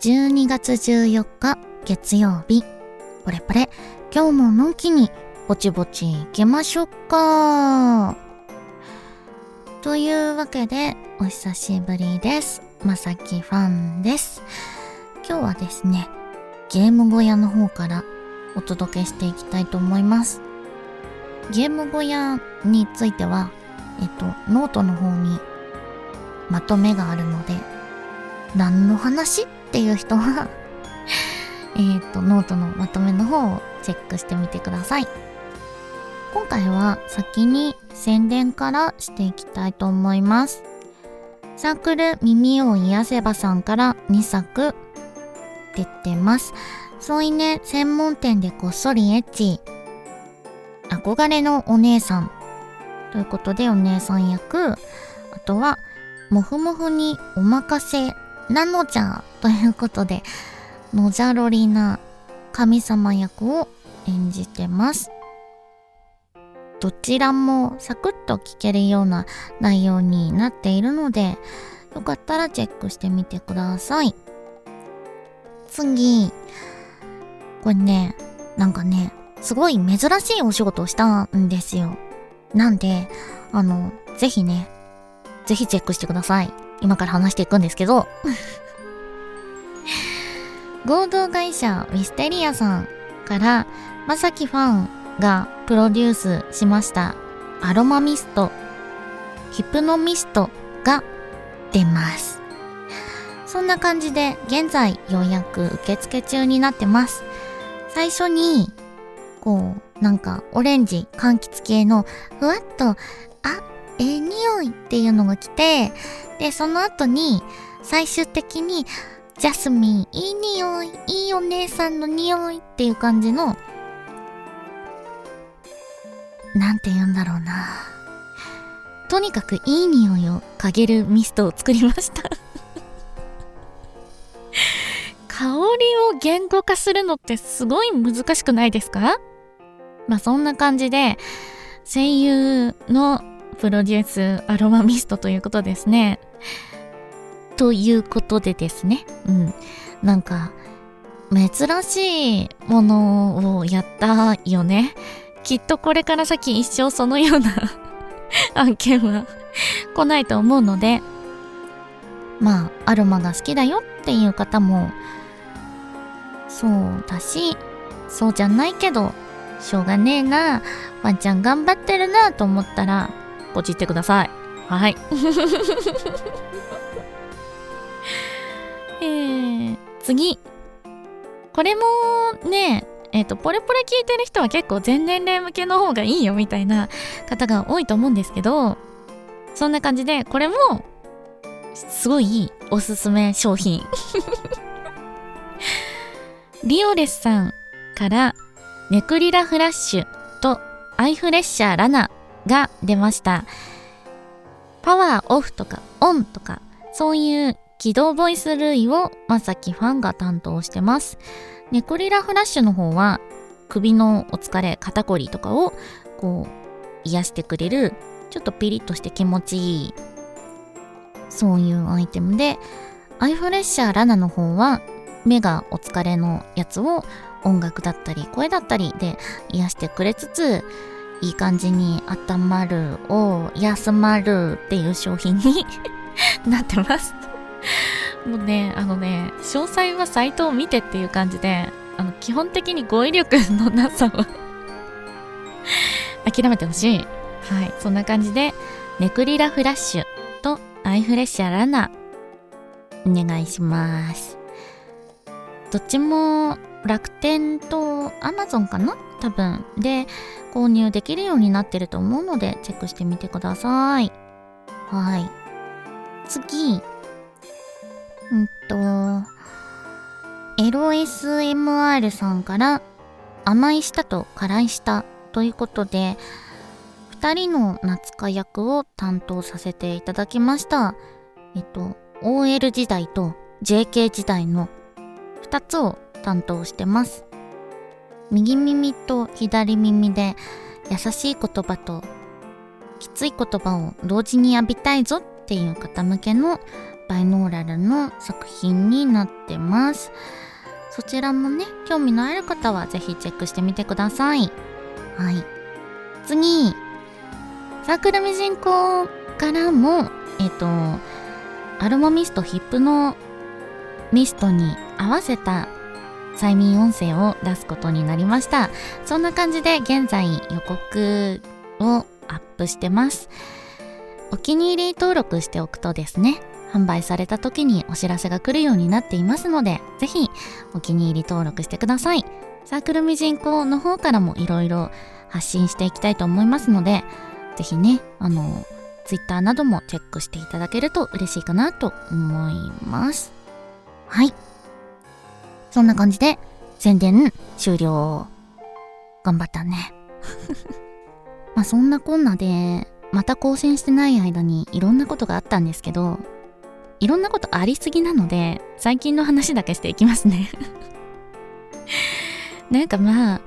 12月14日月曜日。これこれ、今日ものんきにぼちぼち行きましょうか。というわけで、お久しぶりです。まさきファンです。今日はですね、ゲーム小屋の方からお届けしていきたいと思います。ゲーム小屋については、えっと、ノートの方にまとめがあるので、何の話？っていう人は えっと、ノートのまとめの方をチェックしてみてください。今回は先に宣伝からしていきたいと思います。サークル耳を癒せばさんから2作出てます。添い寝専門店でこっそりエッチ。憧れのお姉さん。ということでお姉さん役。あとは、もふもふにお任せなのじゃ。ということで、のじゃろりな神様役を演じてます。どちらもサクッと聞けるような内容になっているので、よかったらチェックしてみてください。次。これね、なんかね、すごい珍しいお仕事をしたんですよ。なんで、あの、ぜひね、ぜひチェックしてください。今から話していくんですけど。合同会社ウィステリアさんから、まさきファンがプロデュースしましたアロマミスト、ヒプノミストが出ます。そんな感じで現在ようやく受付中になってます。最初に、こう、なんかオレンジ柑橘系のふわっと、あ、ええ匂いっていうのが来て、で、その後に最終的にジャスミン、いい匂い、いいお姉さんの匂いっていう感じの、なんて言うんだろうな。とにかくいい匂いを嗅げるミストを作りました。香りを言語化するのってすごい難しくないですか？まあそんな感じで、声優のプロデュースアロマミストということですね。ということでですね。うん。なんか、珍しいものをやったよね。きっとこれから先一生そのような 案件は来ないと思うので、まあ、アロマが好きだよっていう方も、そうだし、そうじゃないけど、しょうがねえな、ワンちゃん頑張ってるなと思ったら、ポチってください。はい。次。これもね、えっ、と、ポレポレ聞いてる人は結構全年齢向けの方がいいよみたいな方が多いと思うんですけど、そんな感じで、これも、すごいおすすめ商品。リオレスさんから、ネクリラフラッシュとアイフレッシャーラナが出ました。パワーオフとかオンとか、そういう起動ボイス類をまさきファンが担当してます。ネクリラフラッシュの方は首のお疲れ、肩こりとかをこう癒してくれるちょっとピリッとして気持ちいいそういうアイテムでアイフレッシャーラナの方は目がお疲れのやつを音楽だったり声だったりで癒してくれつついい感じに温まるを休まるっていう商品に なってます もうねあのね詳細はサイトを見てっていう感じであの基本的に語彙力のなさを 諦めてほしい。はい。そんな感じでネクリラフラッシュとアイフレッシャーラナお願いします。どっちも楽天とアマゾンかな？多分。で購入できるようになってると思うのでチェックしてみてください。はい。次。うんと LOSMR さんから甘い舌と辛い舌ということで2人の夏香役を担当させていただきました。えっと OL 時代と JK 時代の2つを担当してます。右耳と左耳で優しい言葉ときつい言葉を同時に浴びたいぞっていう方向けのバイノーラルの作品になってます。そちらもね興味のある方はぜひチェックしてみてください。はい。次。サークルミジンコからもえっ、とアロマミストヒップのミストに合わせた催眠音声を出すことになりました。そんな感じで現在予告をアップしてます。お気に入り登録しておくとですね販売された時にお知らせが来るようになっていますのでぜひお気に入り登録してください。サークルミジンコの方からもいろいろ発信していきたいと思いますのでぜひねあの Twitter などもチェックしていただけると嬉しいかなと思います。はい。そんな感じで宣伝終了。頑張ったね。まあそんなこんなでまた更新してない間にいろんなことがあったんですけどいろんなことありすぎなので最近の話だけしていきますね。なんかまあ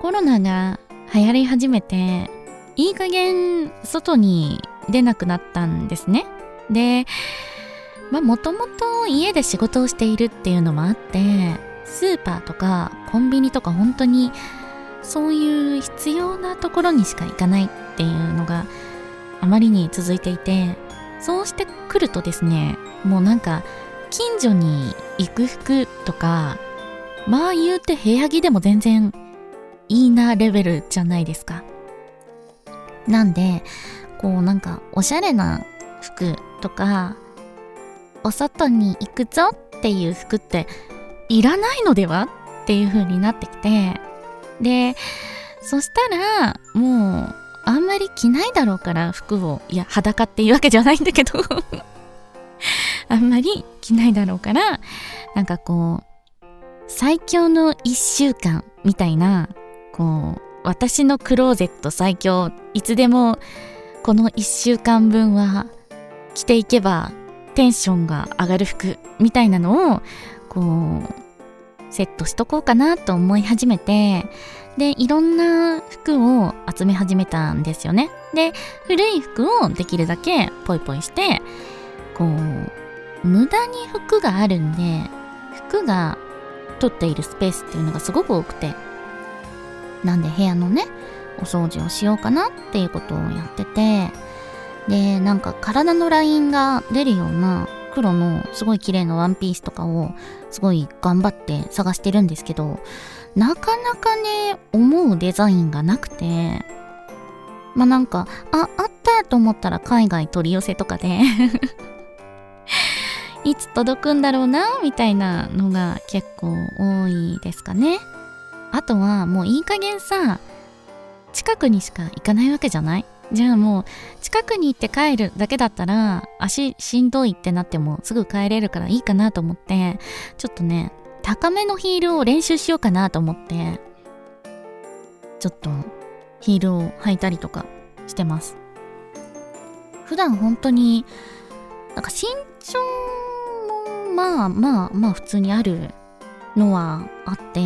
コロナが流行り始めていい加減外に出なくなったんですね。でまあもともと家で仕事をしているっていうのもあってスーパーとかコンビニとか本当にそういう必要なところにしか行かないっていうのがあまりに続いていてそうしてくるとですねもうなんか近所に行く服とかまあ言うて部屋着でも全然いいなレベルじゃないですか。なんでこうなんかおしゃれな服とかお外に行くぞっていう服っていらないのでは？っていう風になってきて。でそしたらもうあんまり着ないだろうから服をいや裸っていうわけじゃないんだけど。あんまり着ないだろうからなんかこう最強の1週間みたいなこう私のクローゼット最強いつでもこの1週間分は着ていけばテンションが上がる服みたいなのをこうセットしとこうかなと思い始めてでいろんな服を集め始めたんですよね。で古い服をできるだけポイポイしてこう無駄に服があるんで服が取っているスペースっていうのがすごく多くてなんで部屋のねお掃除をしようかなっていうことをやっててでなんか体のラインが出るような黒のすごい綺麗なワンピースとかをすごい頑張って探してるんですけどなかなかね思うデザインがなくてまあなんかああったと思ったら海外取り寄せとかで いつ届くんだろうなみたいなのが結構多いですかね。あとはもういい加減さ近くにしか行かないわけじゃない？じゃあもう近くに行って帰るだけだったら足しんどいってなってもすぐ帰れるからいいかなと思ってちょっとね高めのヒールを練習しようかなと思ってちょっとヒールを履いたりとかしてます。普段本当になんか身長もまあまあまあ普通にあるのはあって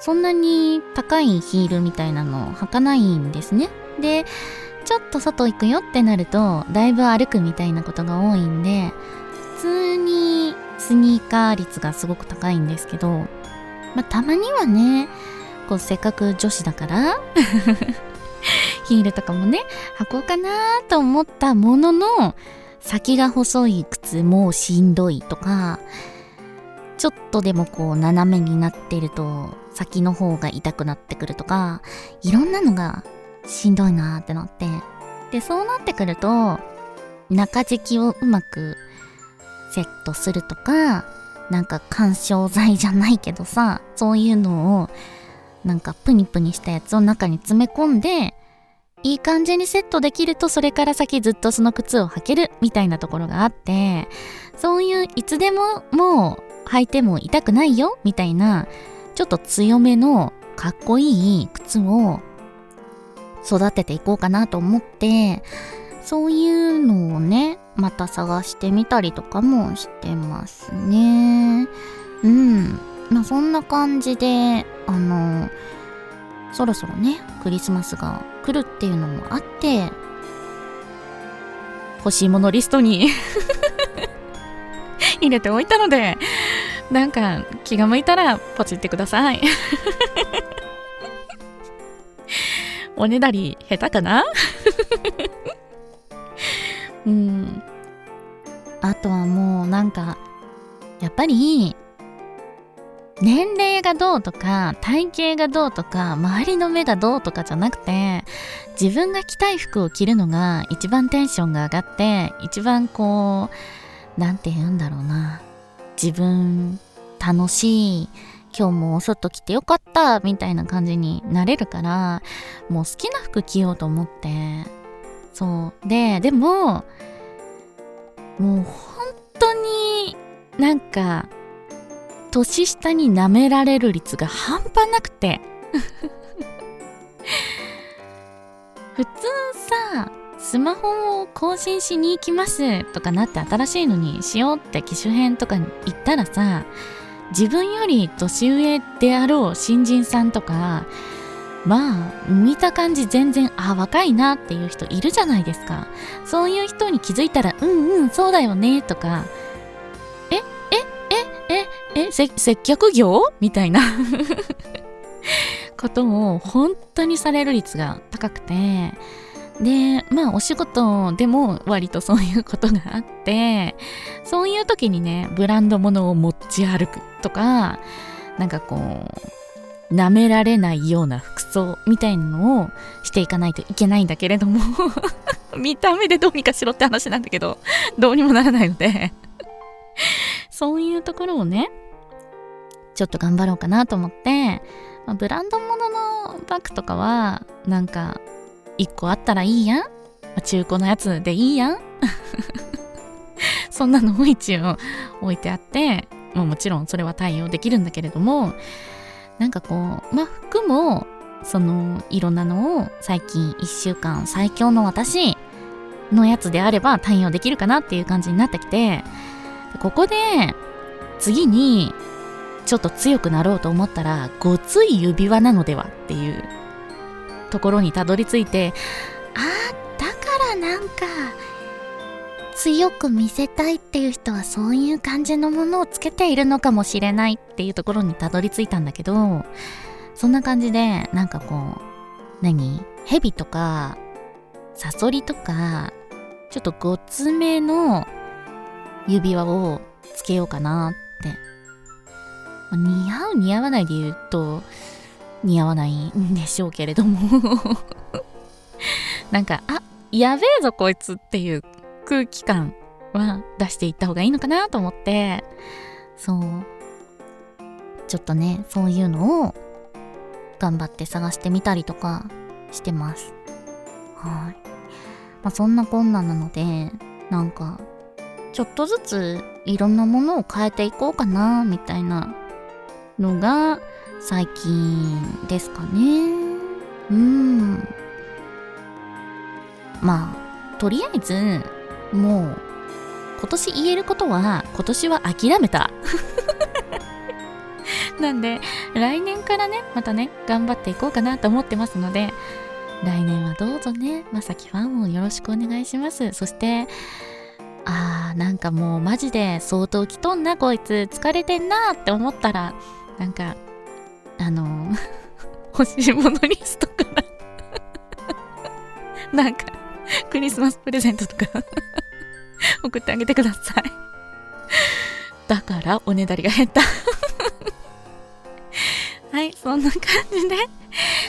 そんなに高いヒールみたいなの履かないんですね。でちょっと外行くよってなるとだいぶ歩くみたいなことが多いんで普通にスニーカー率がすごく高いんですけど、まあ、たまにはねこうせっかく女子だから ヒールとかもね履こうかなと思ったものの先が細い靴もうしんどいとかちょっとでもこう斜めになってると先の方が痛くなってくるとかいろんなのがしんどいなってなって。でそうなってくると中敷きをうまくセットするとかなんか緩衝材じゃないけどさそういうのをなんかプニプニしたやつを中に詰め込んでいい感じにセットできるとそれから先ずっとその靴を履けるみたいなところがあってそういういつでももう履いても痛くないよみたいなちょっと強めのかっこいい靴を育てていこうかなと思ってそういうのをねまた探してみたりとかもしてますねうんまあそんな感じであのそろそろねクリスマスが来るっていうのもあって欲しいものリストに 入れておいたので、なんか気が向いたらポチってください。おねだり下手かな？うん。あとはもうなんか、やっぱり、年齢がどうとか、体型がどうとか、周りの目がどうとかじゃなくて、自分が着たい服を着るのが一番テンションが上がって、一番こう、なんて言うんだろうな。自分、楽しい、今日も外着てよかったみたいな感じになれるからもう好きな服着ようと思って。そう。ででももう本当になんか年下に舐められる率が半端なくて。普通さスマホを更新しに行きますとかなって新しいのにしようって機種編とかに行ったらさ自分より年上であろう新人さんとかまあ見た感じ全然あ若いなっていう人いるじゃないですか。そういう人に気づいたらうんうんそうだよねとかえええええせ接客業？みたいな ことを本当にされる率が高くてで、まあお仕事でも割とそういうことがあって、そういう時にね、ブランド物を持ち歩くとか、なんかこう、舐められないような服装みたいなのをしていかないといけないんだけれども 見た目でどうにかしろって話なんだけど、どうにもならないので。そういうところをね、ちょっと頑張ろうかなと思って、まあ、ブランド物のバッグとかは、なんか、1個あったらいいやん。中古のやつでいいやん。そんなのを一応置いてあって、まあ、もちろんそれは対応できるんだけれどもなんかこうまあ服もそのいろんなのを最近1週間最強の私のやつであれば対応できるかなっていう感じになってきてここで次にちょっと強くなろうと思ったらごつい指輪なのではっていうところにたどり着いてあだからなんか強く見せたいっていう人はそういう感じのものをつけているのかもしれないっていうところにたどり着いたんだけどそんな感じでなんかこう何？蛇とかサソリとかちょっとごつめの指輪をつけようかなって。似合う似合わないで言うと似合わないんでしょうけれども。なんかあやべえぞこいつっていう空気感は出していった方がいいのかなと思って。そう。ちょっとねそういうのを頑張って探してみたりとかしてます。はい。まあそんなこんななのでなんかちょっとずついろんなものを変えていこうかなみたいなのが最近ですかね。うん。まあとりあえずもう今年言えることは今年は諦めた。なんで来年からねまたね頑張っていこうかなと思ってますので来年はどうぞねまさきファンをよろしくお願いします。そしてあーなんかもうマジで相当来とんなこいつ。疲れてんなって思ったらなんかあの欲しいものリストからなんかクリスマスプレゼントとか。送ってあげてください。だからおねだりが減った。はいそんな感じで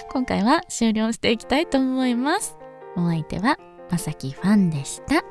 今回は終了していきたいと思います。お相手はまさきファンでした。